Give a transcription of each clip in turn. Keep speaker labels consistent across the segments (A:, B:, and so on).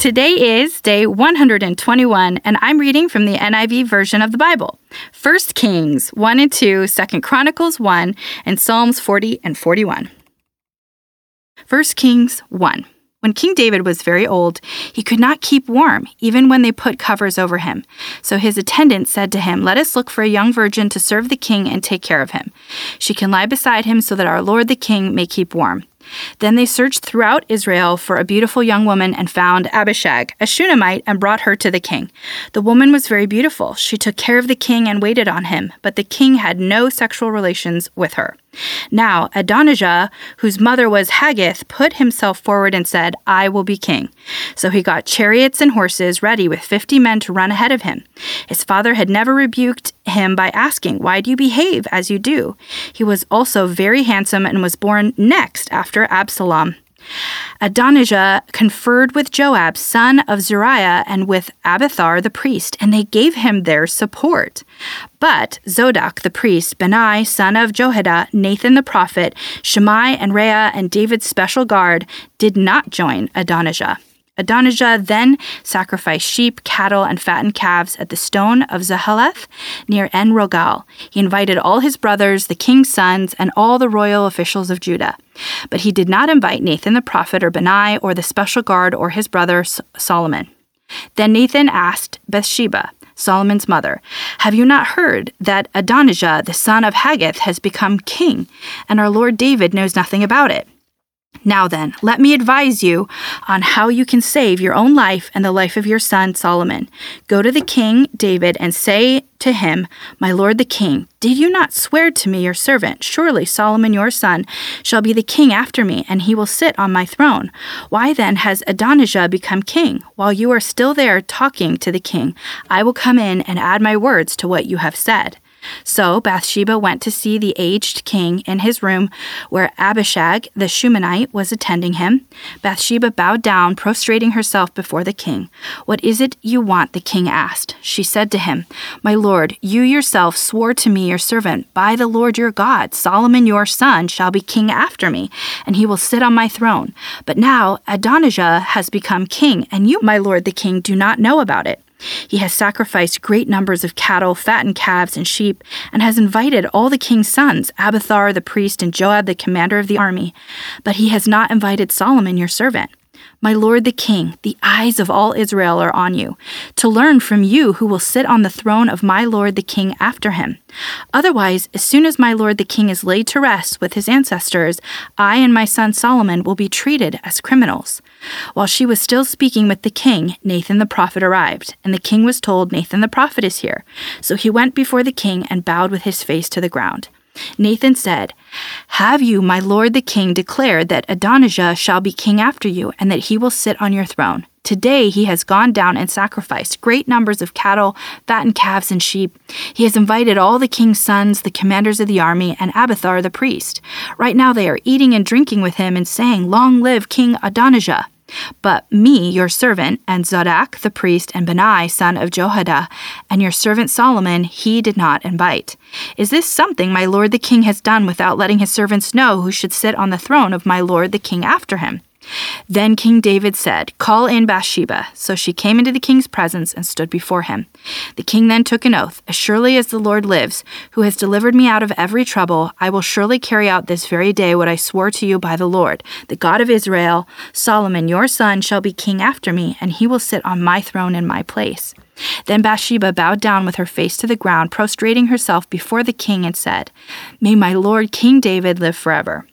A: Today is day 121, and I'm reading from the NIV version of the Bible. 1 Kings 1 and 2, 2 Chronicles 1, and Psalms 40 and 41. 1 Kings 1. When King David was very old, he could not keep warm, even when they put covers over him. So his attendants said to him, Let us look for a young virgin to serve the king and take care of him. She can lie beside him so that our lord the king may keep warm. Then they searched throughout Israel for a beautiful young woman and found Abishag, a Shunammite, and brought her to the king. The woman was very beautiful. She took care of the king and waited on him, but the king had no sexual relations with her. Now Adonijah, whose mother was Haggith, put himself forward and said, I will be king. So he got chariots and horses ready with fifty men to run ahead of him. His father had never rebuked him by asking, Why do you behave as you do? He was also very handsome and was born next after Absalom. Adonijah conferred with Joab, son of Zeruiah, and with Abiathar the priest, and they gave him their support. But Zadok the priest, Benaiah, son of Jehoiada, Nathan the prophet, Shimei and Reah, and David's special guard did not join Adonijah. Adonijah then sacrificed sheep, cattle, and fattened calves at the stone of Zoheleth near En Rogel. He invited all his brothers, the king's sons, and all the royal officials of Judah. But he did not invite Nathan the prophet or Benaiah or the special guard or his brother Solomon. Then Nathan asked Bathsheba, Solomon's mother, Have you not heard that Adonijah, the son of Haggith, has become king, and our Lord David knows nothing about it? Now then, let me advise you on how you can save your own life and the life of your son Solomon. Go to the king David and say to him, My lord the king, did you not swear to me, your servant, surely Solomon your son shall be the king after me, and he will sit on my throne? Why then has Adonijah become king? While you are still there talking to the king, I will come in and add my words to what you have said. So Bathsheba went to see the aged king in his room where Abishag the Shunammite was attending him. Bathsheba bowed down, prostrating herself before the king. What is it you want? the king asked. She said to him, My lord, you yourself swore to me, your servant, by the Lord your God, Solomon your son shall be king after me, and he will sit on my throne. But now Adonijah has become king, and you, my lord the king, do not know about it. He has sacrificed great numbers of cattle, fattened calves, and sheep, and has invited all the king's sons, Abiathar the priest, and Joab the commander of the army. But he has not invited Solomon your servant. My lord the king, the eyes of all Israel are on you, to learn from you who will sit on the throne of my lord the king after him. Otherwise, as soon as my lord the king is laid to rest with his ancestors, I and my son Solomon will be treated as criminals. While she was still speaking with the king, Nathan the prophet arrived, and the king was told, Nathan the prophet is here. So he went before the king and bowed with his face to the ground. Nathan said, Have you, my lord the king, declared that Adonijah shall be king after you, and that he will sit on your throne? Today he has gone down and sacrificed great numbers of cattle, fattened calves, and sheep. He has invited all the king's sons, the commanders of the army, and Abiathar the priest. Right now they are eating and drinking with him and saying, Long live King Adonijah. But me, your servant, and Zadok the priest, and Benaiah, son of Jehoiada, and your servant Solomon, he did not invite. Is this something my lord the king has done without letting his servants know who should sit on the throne of my lord the king after him? Then King David said, Call in Bathsheba. So she came into the king's presence and stood before him. The king then took an oath As surely as the Lord lives, who has delivered me out of every trouble, I will surely carry out this very day what I swore to you by the Lord, the God of Israel. Solomon, your son, shall be king after me, and he will sit on my throne in my place. Then Bathsheba bowed down with her face to the ground, prostrating herself before the king, and said, May my lord King David live forever.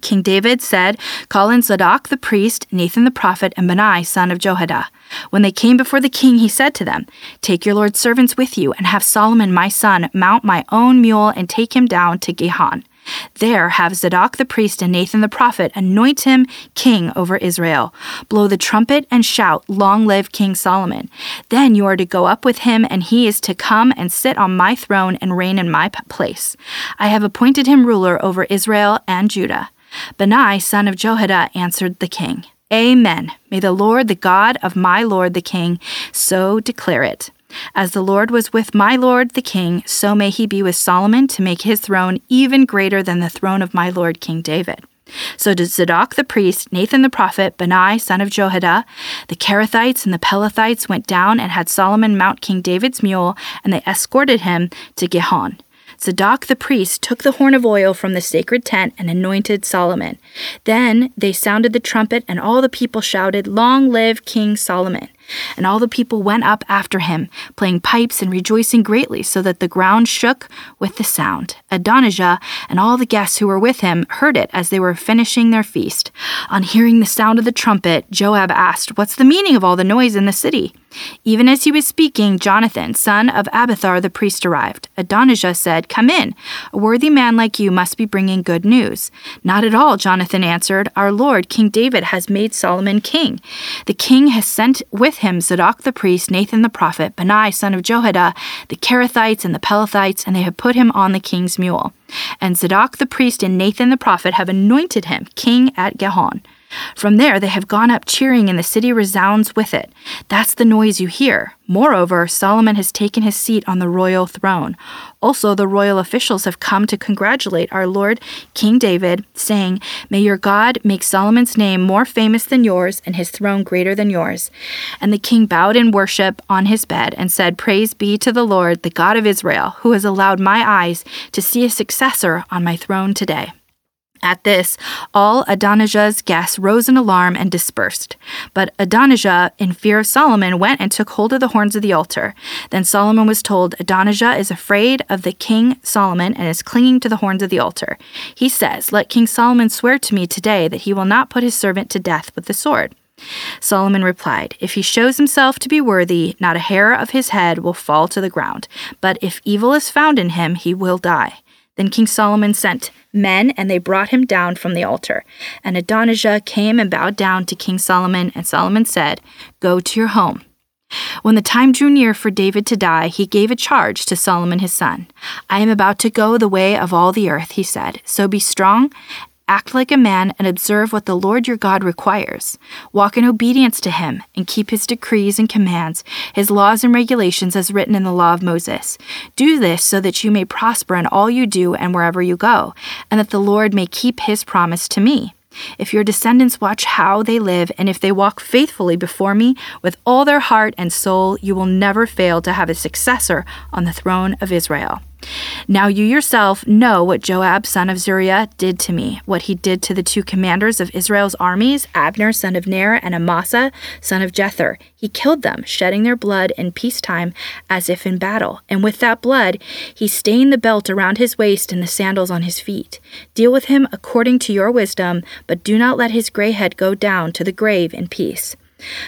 A: King David said, Call in Zadok the priest, Nathan the prophet, and Benaiah son of Jehoiada. When they came before the king, he said to them, Take your lord's servants with you, and have Solomon my son mount my own mule and take him down to Gihon. There have Zadok the priest and Nathan the prophet anoint him king over Israel. Blow the trumpet and shout, Long live King Solomon. Then you are to go up with him, and he is to come and sit on my throne and reign in my place. I have appointed him ruler over Israel and Judah. Benaiah, son of Jehoiada, answered the king. Amen. May the Lord, the God of my Lord the king, so declare it. As the Lord was with my Lord the king, so may he be with Solomon to make his throne even greater than the throne of my Lord King David. So did Zadok the priest, Nathan the prophet, Benaiah son of Jehoiada, the Kerethites and the Pelethites went down and had Solomon mount King David's mule, and they escorted him to Gihon. Zadok the priest took the horn of oil from the sacred tent and anointed Solomon. Then they sounded the trumpet, and all the people shouted, Long live King Solomon! And all the people went up after him, playing pipes and rejoicing greatly, so that the ground shook with the sound. Adonijah and all the guests who were with him heard it as they were finishing their feast. On hearing the sound of the trumpet, Joab asked, What's the meaning of all the noise in the city? Even as he was speaking, Jonathan, son of Abiathar the priest, arrived. Adonijah said, Come in. A worthy man like you must be bringing good news. Not at all, Jonathan answered. Our Lord, King David, has made Solomon king. The king has sent with him Zadok the priest, Nathan the prophet, Benaiah son of Jehoiada, the Kerethites and the Pelethites, and they have put him on the king's mule. And Zadok the priest and Nathan the prophet have anointed him king at Gihon. From there, they have gone up cheering, and the city resounds with it. That's the noise you hear. Moreover, Solomon has taken his seat on the royal throne. Also, the royal officials have come to congratulate our Lord King David, saying, May your God make Solomon's name more famous than yours, and his throne greater than yours. And the king bowed in worship on his bed and said, Praise be to the Lord, the God of Israel, who has allowed my eyes to see a successor on my throne today. At this, all Adonijah's guests rose in alarm and dispersed. But Adonijah, in fear of Solomon, went and took hold of the horns of the altar. Then Solomon was told, Adonijah is afraid of the king Solomon and is clinging to the horns of the altar. He says, Let King Solomon swear to me today that he will not put his servant to death with the sword. Solomon replied, If he shows himself to be worthy, not a hair of his head will fall to the ground. But if evil is found in him, he will die. Then King Solomon sent men, and they brought him down from the altar. And Adonijah came and bowed down to King Solomon, and Solomon said, Go to your home. When the time drew near for David to die, he gave a charge to Solomon his son. I am about to go the way of all the earth, he said. So be strong Act like a man and observe what the Lord your God requires. Walk in obedience to him and keep his decrees and commands, his laws and regulations as written in the law of Moses. Do this so that you may prosper in all you do and wherever you go, and that the Lord may keep his promise to me. If your descendants watch how they live, and if they walk faithfully before me with all their heart and soul, you will never fail to have a successor on the throne of Israel. Now you yourself know what Joab, son of Zeruiah, did to me, what he did to the two commanders of Israel's armies, Abner, son of Ner, and Amasa, son of Jether. He killed them, shedding their blood in peacetime as if in battle. And with that blood, he stained the belt around his waist and the sandals on his feet. Deal with him according to your wisdom, but do not let his gray head go down to the grave in peace.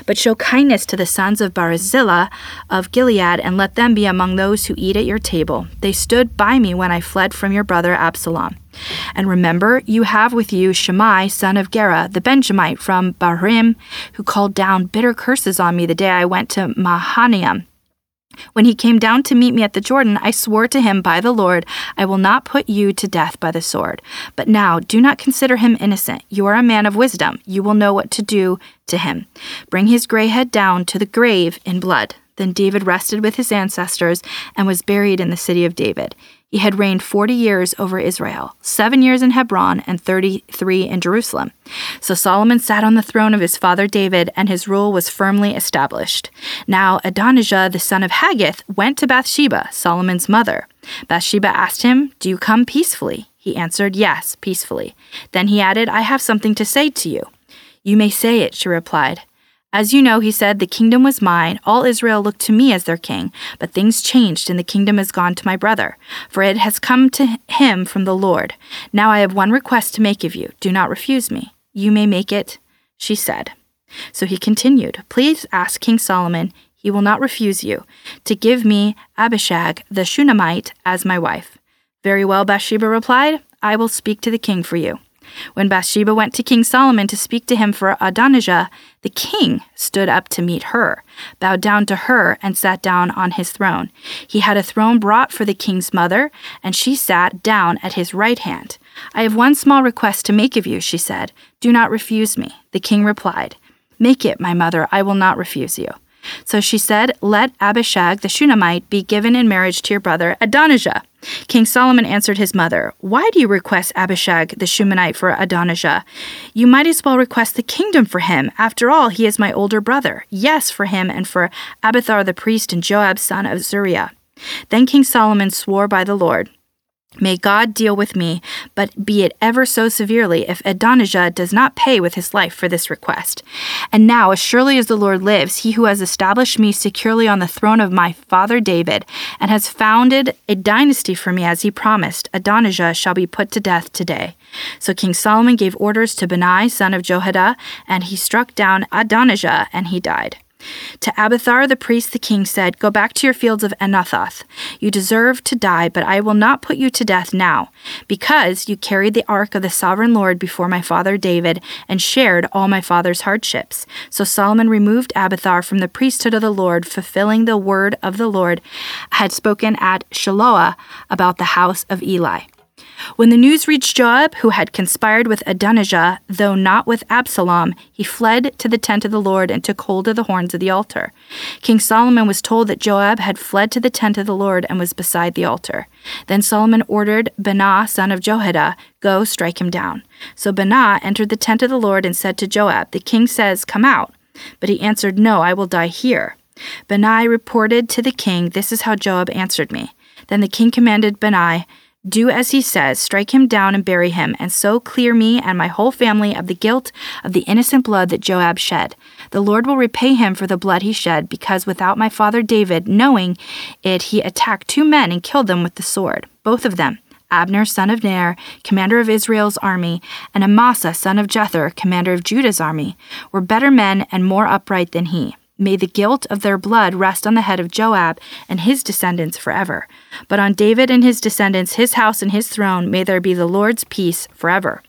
A: But show kindness to the sons of Barzillai of Gilead, and let them be among those who eat at your table. They stood by me when I fled from your brother Absalom. And remember, you have with you Shimei, son of Gera, the Benjamite from Bahurim, who called down bitter curses on me the day I went to Mahanaim. When he came down to meet me at the Jordan, I swore to him by the Lord, I will not put you to death by the sword. But now do not consider him innocent. You are a man of wisdom. You will know what to do to him. Bring his gray head down to the grave in blood. Then David rested with his ancestors and was buried in the city of David. He had reigned 40 years over Israel, seven years in Hebron and 33 in Jerusalem. So Solomon sat on the throne of his father David, and his rule was firmly established. Now Adonijah, the son of Haggith, went to Bathsheba, Solomon's mother. Bathsheba asked him, Do you come peacefully? He answered, Yes, peacefully. Then he added, I have something to say to you. You may say it, she replied. As you know, he said, the kingdom was mine. All Israel looked to me as their king. But things changed, and the kingdom has gone to my brother. For it has come to him from the Lord. Now I have one request to make of you. Do not refuse me. You may make it, she said. So he continued, Please ask King Solomon, he will not refuse you, to give me Abishag the Shunammite as my wife. Very well, Bathsheba replied. I will speak to the king for you. When Bathsheba went to King Solomon to speak to him for Adonijah, the king stood up to meet her, bowed down to her, and sat down on his throne. He had a throne brought for the king's mother, and she sat down at his right hand. I have one small request to make of you, she said. Do not refuse me. The king replied, Make it, my mother, I will not refuse you. So she said, Let Abishag the Shunammite be given in marriage to your brother Adonijah. King Solomon answered his mother, Why do you request Abishag the Shunammite for Adonijah? You might as well request the kingdom for him. After all, he is my older brother. Yes, for him and for Abiathar the priest and Joab son of Zeruiah. Then King Solomon swore by the Lord. May God deal with me, but be it ever so severely, if Adonijah does not pay with his life for this request. And now, as surely as the Lord lives, he who has established me securely on the throne of my father David, and has founded a dynasty for me as he promised, Adonijah shall be put to death today. So King Solomon gave orders to Benaiah, son of Jehoiada, and he struck down Adonijah, and he died. To Abiathar the priest, the king said, Go back to your fields of Anathoth. You deserve to die, but I will not put you to death now, because you carried the ark of the sovereign Lord before my father David and shared all my father's hardships. So Solomon removed Abiathar from the priesthood of the Lord, fulfilling the word of the Lord had spoken at Shiloah about the house of Eli. When the news reached Joab, who had conspired with Adonijah, though not with Absalom, he fled to the tent of the Lord and took hold of the horns of the altar. King Solomon was told that Joab had fled to the tent of the Lord and was beside the altar. Then Solomon ordered Benaiah, son of Jehoiada, Go, strike him down. So Benaiah entered the tent of the Lord and said to Joab, The king says, Come out. But he answered, No, I will die here. Benaiah reported to the king, This is how Joab answered me. Then the king commanded Benaiah, do as he says, strike him down and bury him, and so clear me and my whole family of the guilt of the innocent blood that Joab shed. The Lord will repay him for the blood he shed, because without my father David knowing it, he attacked two men and killed them with the sword, both of them. Abner, son of Ner, commander of Israel's army, and Amasa, son of Jether, commander of Judah's army, were better men and more upright than he. May the guilt of their blood rest on the head of Joab and his descendants forever. But on David and his descendants, his house and his throne, may there be the Lord's peace forever.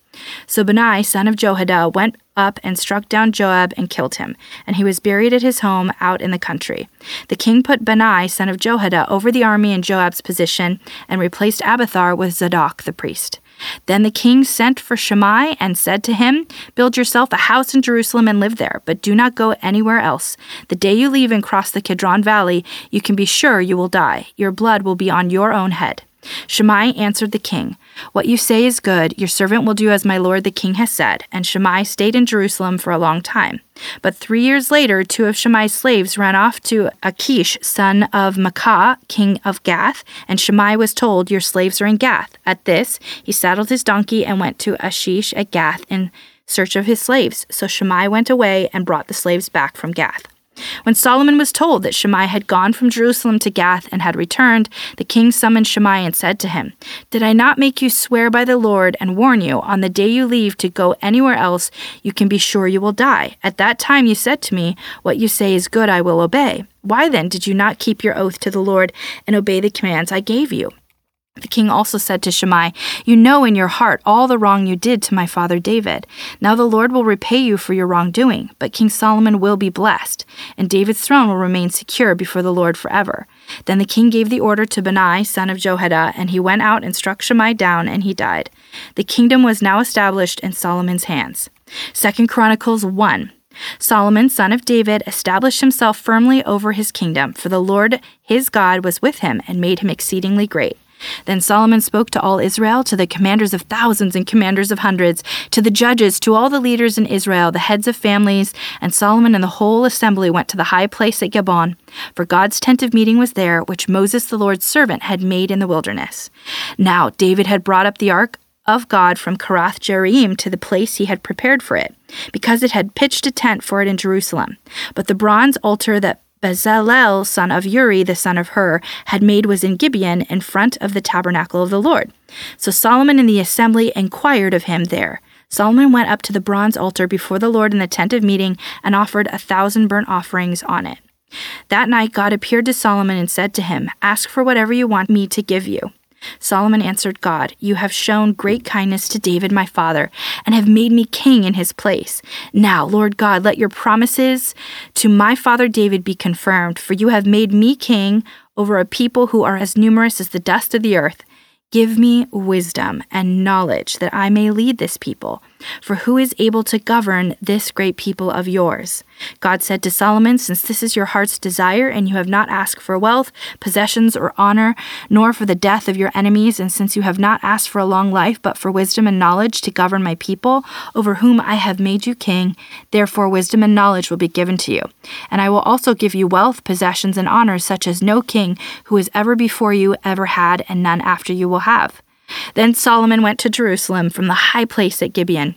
A: So Benaiah, son of Jehoiada, went up and struck down Joab and killed him, and he was buried at his home out in the country. The king put Benaiah, son of Jehoiada, over the army in Joab's position, and replaced Abiathar with Zadok the priest. Then the king sent for Shimei and said to him, Build yourself a house in Jerusalem and live there, but do not go anywhere else. The day you leave and cross the Kidron Valley, you can be sure you will die. Your blood will be on your own head. Shimei answered the king, What you say is good. Your servant will do as my lord the king has said. And Shimei stayed in Jerusalem for a long time. But three years later, two of Shimei's slaves ran off to Achish, son of Maacah, king of Gath, and Shimei was told, Your slaves are in Gath. At this, he saddled his donkey and went to Achish at Gath in search of his slaves. So Shimei went away and brought the slaves back from Gath. When Solomon was told that Shimei had gone from Jerusalem to Gath and had returned, the king summoned Shimei and said to him, Did I not make you swear by the Lord and warn you, on the day you leave to go anywhere else, you can be sure you will die? At that time you said to me, What you say is good, I will obey. Why then did you not keep your oath to the Lord and obey the commands I gave you? The king also said to Shimei, You know in your heart all the wrong you did to my father David. Now the Lord will repay you for your wrongdoing, but King Solomon will be blessed, and David's throne will remain secure before the Lord forever. Then the king gave the order to Benaiah, son of Jehoiada, and he went out and struck Shimei down, and he died. The kingdom was now established in Solomon's hands. Second Chronicles 1. Solomon, son of David, established himself firmly over his kingdom, for the Lord his God was with him and made him exceedingly great. Then Solomon spoke to all Israel, to the commanders of thousands and commanders of hundreds, to the judges, to all the leaders in Israel, the heads of families, and Solomon and the whole assembly went to the high place at Gibeon, for God's tent of meeting was there, which Moses the Lord's servant had made in the wilderness. Now David had brought up the ark of God from Kiriath Jearim to the place he had prepared for it, because it had pitched a tent for it in Jerusalem. But the bronze altar that Bezalel, son of Uri, the son of Hur, had made was in Gibeon in front of the tabernacle of the Lord. So Solomon and the assembly inquired of him there. Solomon went up to the bronze altar before the Lord in the tent of meeting and offered a thousand burnt offerings on it. That night God appeared to Solomon and said to him, Ask for whatever you want me to give you. Solomon answered God, You have shown great kindness to David my father, and have made me king in his place. Now, Lord God, let your promises to my father David be confirmed, for you have made me king over a people who are as numerous as the dust of the earth. Give me wisdom and knowledge that I may lead this people. For who is able to govern this great people of yours? God said to Solomon, Since this is your heart's desire, and you have not asked for wealth, possessions, or honor, nor for the death of your enemies, and since you have not asked for a long life, but for wisdom and knowledge to govern my people, over whom I have made you king, therefore wisdom and knowledge will be given to you. And I will also give you wealth, possessions, and honors, such as no king who is ever before you ever had, and none after you will have. Then Solomon went to Jerusalem from the high place at Gibeon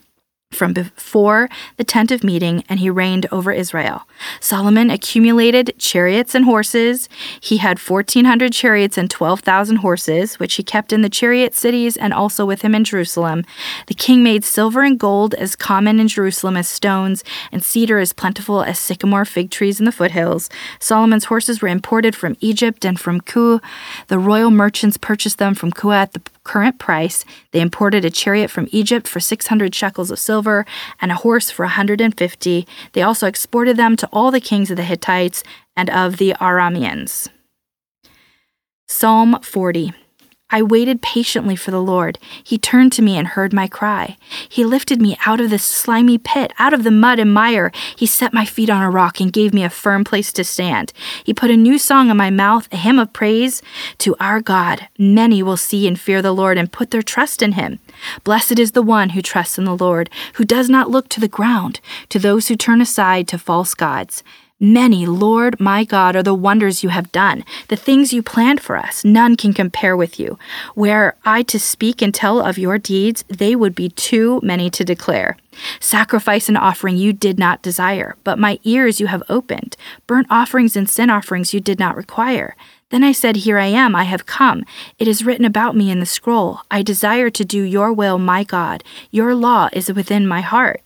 A: from before the tent of meeting, and he reigned over Israel. Solomon accumulated chariots and horses. He had 1,400 chariots and 12,000 horses, which he kept in the chariot cities and also with him in Jerusalem. The king made silver and gold as common in Jerusalem as stones, and cedar as plentiful as sycamore fig trees in the foothills. Solomon's horses were imported from Egypt and from Kue. The royal merchants purchased them from Kue at the current price. They imported a chariot from Egypt for 600 shekels of silver and a horse for 150. They also exported them to all the kings of the Hittites and of the Arameans. Psalm 40 I waited patiently for the Lord. He turned to me and heard my cry. He lifted me out of the slimy pit, out of the mud and mire. He set my feet on a rock and gave me a firm place to stand. He put a new song in my mouth, a hymn of praise to our God. Many will see and fear the Lord and put their trust in him. Blessed is the one who trusts in the Lord, who does not look to the ground, to those who turn aside to false gods. Many, Lord my God, are the wonders you have done, the things you planned for us. None can compare with you. Were I to speak and tell of your deeds, they would be too many to declare. Sacrifice and offering you did not desire, but my ears you have opened. Burnt offerings and sin offerings you did not require. Then I said, Here I am, I have come. It is written about me in the scroll. I desire to do your will, my God. Your law is within my heart.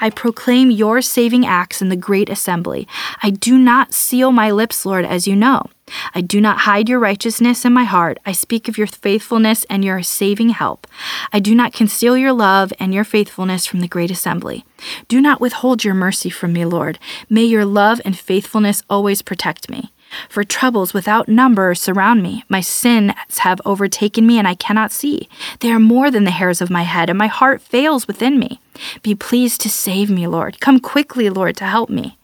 A: I proclaim your saving acts in the great assembly. I do not seal my lips, Lord, as you know. I do not hide your righteousness in my heart. I speak of your faithfulness and your saving help. I do not conceal your love and your faithfulness from the great assembly. Do not withhold your mercy from me, Lord. May your love and faithfulness always protect me. For troubles without number surround me. My sins have overtaken me, and I cannot see. They are more than the hairs of my head, and my heart fails within me. Be pleased to save me, Lord. Come quickly, Lord, to help me.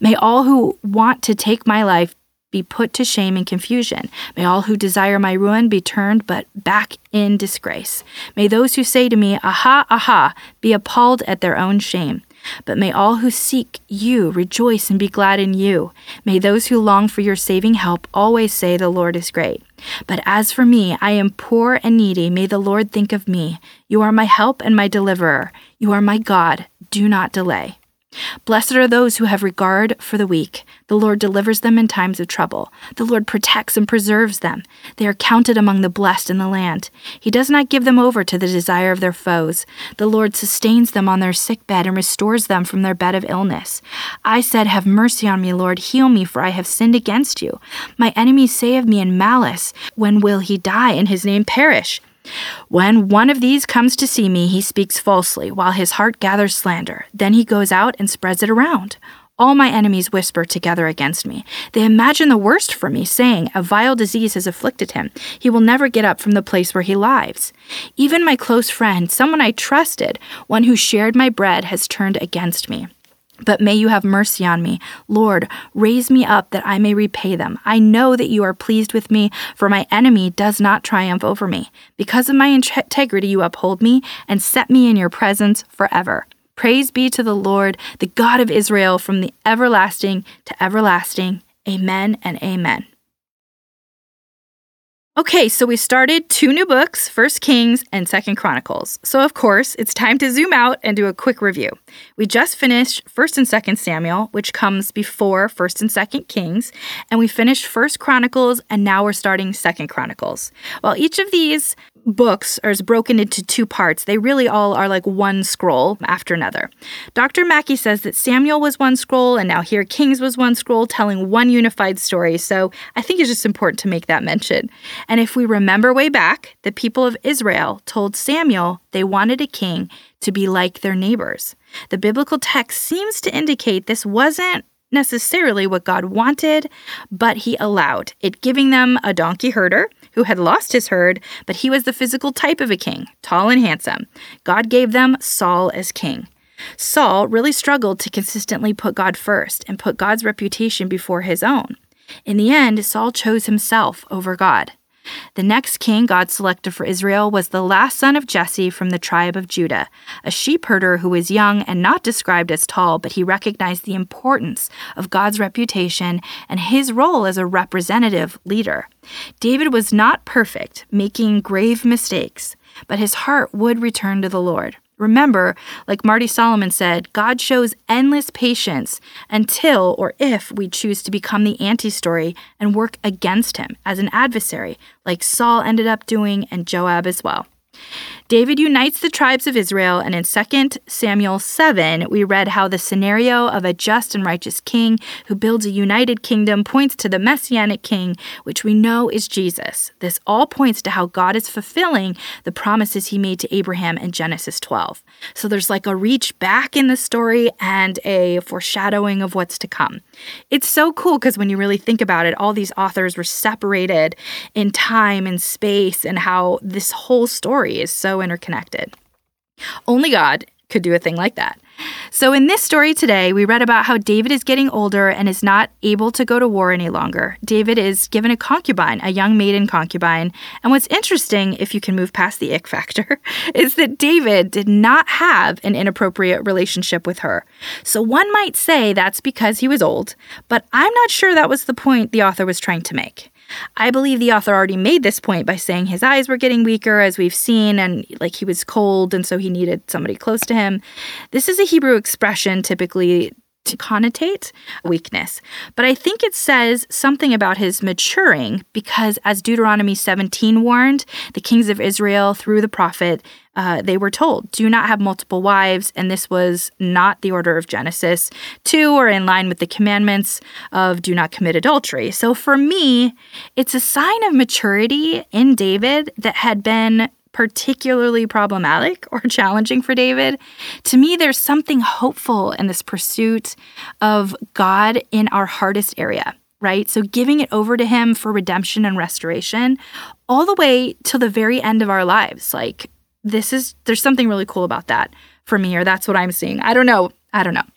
A: May all who want to take my life be put to shame and confusion. May all who desire my ruin be turned but back in disgrace. May those who say to me, Aha, aha, be appalled at their own shame. But may all who seek you rejoice and be glad in you. May those who long for your saving help always say, The Lord is great. But as for me, I am poor and needy. May the Lord think of me. You are my help and my deliverer. You are my God. Do not delay. Blessed are those who have regard for the weak. The Lord delivers them in times of trouble. The Lord protects and preserves them. They are counted among the blessed in the land. He does not give them over to the desire of their foes. The Lord sustains them on their sick bed and restores them from their bed of illness. I said, Have mercy on me, Lord. Heal me, for I have sinned against you. My enemies say of me in malice, When will he die and his name perish? When one of these comes to see me, he speaks falsely, while his heart gathers slander. Then he goes out and spreads it around. All my enemies whisper together against me. They imagine the worst for me, saying, A vile disease has afflicted him. He will never get up from the place where he lies. Even my close friend, someone I trusted, one who shared my bread, has turned against me. But may you have mercy on me. Lord, raise me up that I may repay them. I know that you are pleased with me, for my enemy does not triumph over me. Because of my integrity, you uphold me and set me in your presence forever. Praise be to the Lord, the God of Israel, from the everlasting to everlasting. Amen and amen. Okay, so we started two new books, First Kings and Second Chronicles. So of course, it's time to zoom out and do a quick review. We just finished First and Second Samuel, which comes before First and Second Kings, and we finished First Chronicles and now we're starting Second Chronicles. While each of these books are broken into two parts. They really all are like one scroll after another. Dr. Mackie says that Samuel was one scroll and now here Kings was one scroll telling one unified story. So I think it's just important to make that mention. And if we remember way back, the people of Israel told Samuel they wanted a king to be like their neighbors. The biblical text seems to indicate this wasn't necessarily what God wanted, but he allowed it, giving them a donkey herder who had lost his herd, but he was the physical type of a king, tall and handsome. God gave them Saul as king. Saul really struggled to consistently put God first and put God's reputation before his own. In the end, Saul chose himself over God. The next king God selected for Israel was the last son of Jesse from the tribe of Judah, a sheep herder who was young and not described as tall, but he recognized the importance of God's reputation and his role as a representative leader. David was not perfect, making grave mistakes, but his heart would return to the Lord. Remember, like Marty Solomon said, God shows endless patience until or if we choose to become the anti story and work against him as an adversary, like Saul ended up doing and Joab as well. David unites the tribes of Israel, and in 2 Samuel 7, we read how the scenario of a just and righteous king who builds a united kingdom points to the messianic king, which we know is Jesus. This all points to how God is fulfilling the promises he made to Abraham in Genesis 12. So there's like a reach back in the story and a foreshadowing of what's to come. It's so cool because when you really think about it, all these authors were separated in time and space, and how this whole story is so interconnected. Only God could do a thing like that. So, in this story today, we read about how David is getting older and is not able to go to war any longer. David is given a concubine, a young maiden concubine. And what's interesting, if you can move past the ick factor, is that David did not have an inappropriate relationship with her. So, one might say that's because he was old, but I'm not sure that was the point the author was trying to make. I believe the author already made this point by saying his eyes were getting weaker, as we've seen, and like he was cold, and so he needed somebody close to him. This is a Hebrew expression typically to connotate weakness. But I think it says something about his maturing because, as Deuteronomy 17 warned, the kings of Israel through the prophet, uh, they were told, do not have multiple wives. And this was not the order of Genesis 2 or in line with the commandments of do not commit adultery. So for me, it's a sign of maturity in David that had been particularly problematic or challenging for David, to me, there's something hopeful in this pursuit of God in our hardest area, right? So giving it over to Him for redemption and restoration, all the way to the very end of our lives. Like, this is, there's something really cool about that for me, or that's what I'm seeing. I don't know. I don't know.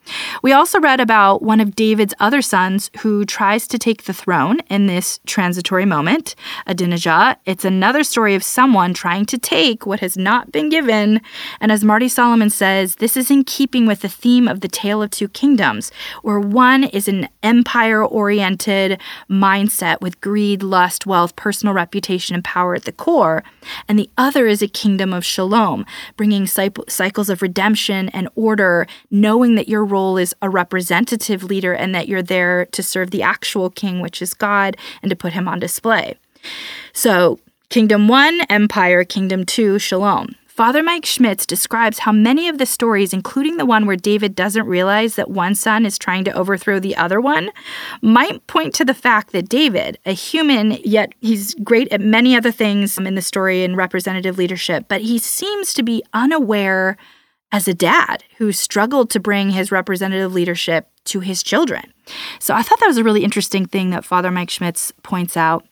A: We also read about one of David's other sons who tries to take the throne in this transitory moment, Adonijah. It's another story of someone trying to take what has not been given. And as Marty Solomon says, this is in keeping with the theme of the Tale of Two Kingdoms, where one is an empire oriented mindset with greed, lust, wealth, personal reputation, and power at the core, and the other is a kingdom of shalom, bringing cycles of redemption and order, knowing that your role is a representative leader and that you're there to serve the actual king, which is God, and to put him on display. So, Kingdom 1, Empire, Kingdom 2, Shalom. Father Mike Schmitz describes how many of the stories, including the one where David doesn't realize that one son is trying to overthrow the other one, might point to the fact that David, a human, yet he's great at many other things in the story and representative leadership, but he seems to be unaware as a dad who struggled to bring his representative leadership to his children. So I thought that was a really interesting thing that Father Mike Schmitz points out.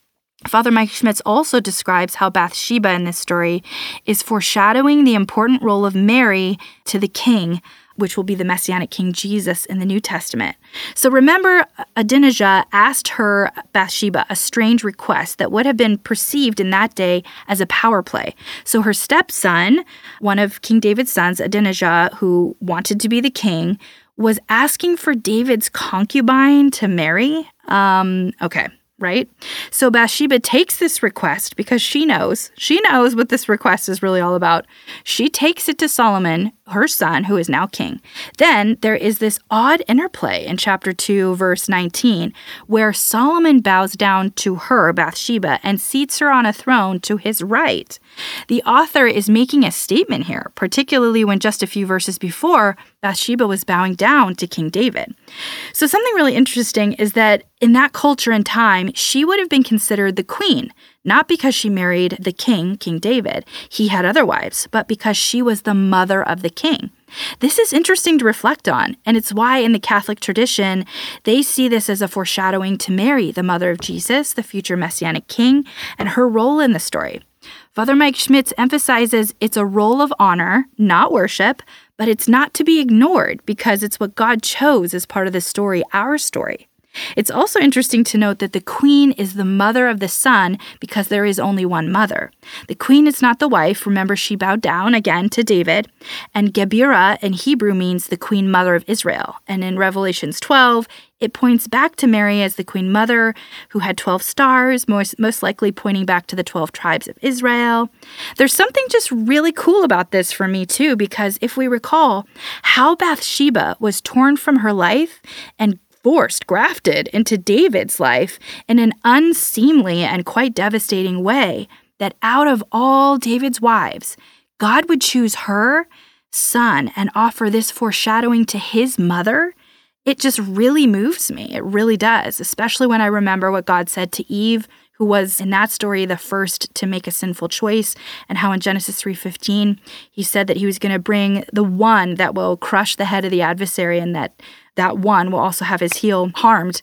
A: Father Mike Schmitz also describes how Bathsheba in this story is foreshadowing the important role of Mary to the king which will be the Messianic King Jesus in the New Testament. So remember, Adonijah asked her, Bathsheba, a strange request that would have been perceived in that day as a power play. So her stepson, one of King David's sons, Adonijah, who wanted to be the king, was asking for David's concubine to marry. Um, okay, right? So Bathsheba takes this request because she knows, she knows what this request is really all about. She takes it to Solomon, her son, who is now king. Then there is this odd interplay in chapter 2, verse 19, where Solomon bows down to her, Bathsheba, and seats her on a throne to his right. The author is making a statement here, particularly when just a few verses before, Bathsheba was bowing down to King David. So, something really interesting is that in that culture and time, she would have been considered the queen, not because she married the king, King David. He had other wives, but because she was the mother of the king. This is interesting to reflect on, and it's why in the Catholic tradition, they see this as a foreshadowing to Mary, the mother of Jesus, the future messianic king, and her role in the story. Father Mike Schmitz emphasizes it's a role of honor, not worship, but it's not to be ignored because it's what God chose as part of the story, our story. It's also interesting to note that the queen is the mother of the son because there is only one mother. The queen is not the wife. Remember, she bowed down again to David. And Gebirah in Hebrew means the queen mother of Israel. And in Revelations 12, it points back to Mary as the queen mother who had 12 stars, most, most likely pointing back to the 12 tribes of Israel. There's something just really cool about this for me, too, because if we recall how Bathsheba was torn from her life and forced, grafted into David's life in an unseemly and quite devastating way, that out of all David's wives, God would choose her son and offer this foreshadowing to his mother. It just really moves me. It really does, especially when I remember what God said to Eve who was in that story the first to make a sinful choice and how in Genesis 3:15 he said that he was going to bring the one that will crush the head of the adversary and that that one will also have his heel harmed.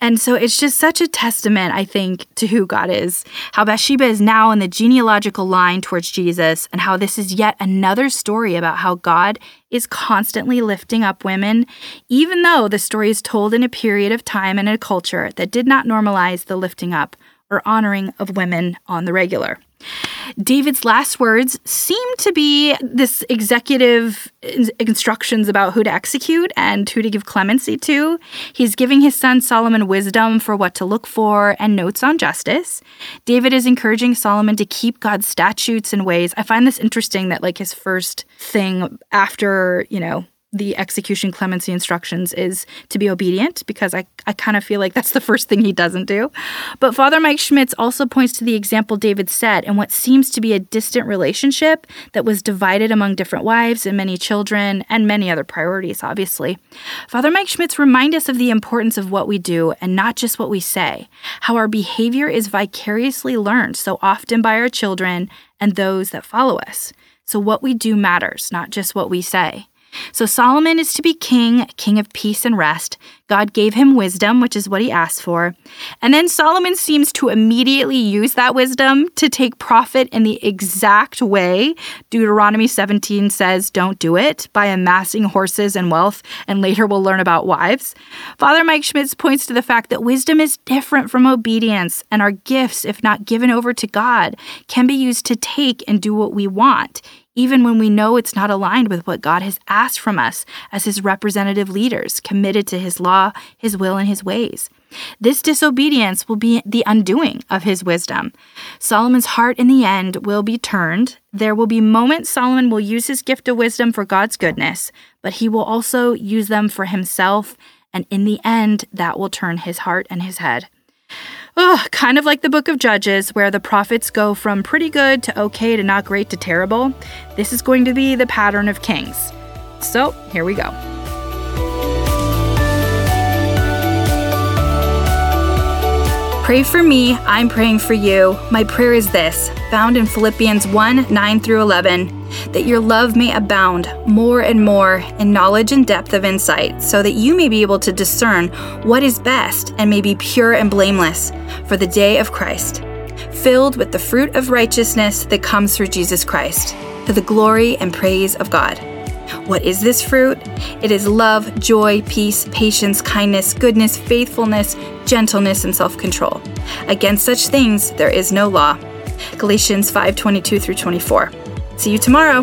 A: And so it's just such a testament, I think, to who God is. How Bathsheba is now in the genealogical line towards Jesus, and how this is yet another story about how God is constantly lifting up women, even though the story is told in a period of time and a culture that did not normalize the lifting up or honoring of women on the regular. David's last words seem to be this executive instructions about who to execute and who to give clemency to. He's giving his son Solomon wisdom for what to look for and notes on justice. David is encouraging Solomon to keep God's statutes and ways. I find this interesting that like his first thing after, you know, the execution clemency instructions is to be obedient because I, I kind of feel like that's the first thing he doesn't do. But Father Mike Schmitz also points to the example David set in what seems to be a distant relationship that was divided among different wives and many children and many other priorities, obviously. Father Mike Schmitz reminds us of the importance of what we do and not just what we say, how our behavior is vicariously learned so often by our children and those that follow us. So what we do matters, not just what we say. So Solomon is to be king, king of peace and rest. God gave him wisdom, which is what he asked for. And then Solomon seems to immediately use that wisdom to take profit in the exact way Deuteronomy 17 says don't do it by amassing horses and wealth, and later we'll learn about wives. Father Mike Schmitz points to the fact that wisdom is different from obedience, and our gifts, if not given over to God, can be used to take and do what we want even when we know it's not aligned with what God has asked from us as His representative leaders, committed to His law, His will, and His ways. This disobedience will be the undoing of his wisdom. Solomon's heart in the end will be turned. There will be moments Solomon will use his gift of wisdom for God's goodness, but he will also use them for himself, and in the end, that will turn his heart and his head. Oh, kind of like the book of Judges, where the prophets go from pretty good to okay to not great to terrible. This is going to be the pattern of kings. So, here we go. Pray for me, I'm praying for you. My prayer is this, found in Philippians 1 9 through 11 that your love may abound more and more in knowledge and depth of insight, so that you may be able to discern what is best and may be pure and blameless for the day of Christ, filled with the fruit of righteousness that comes through Jesus Christ, to the glory and praise of God. What is this fruit? It is love, joy, peace, patience, kindness, goodness, faithfulness, gentleness, and self control. Against such things there is no law. Galatians 5 22 through 24. See you tomorrow.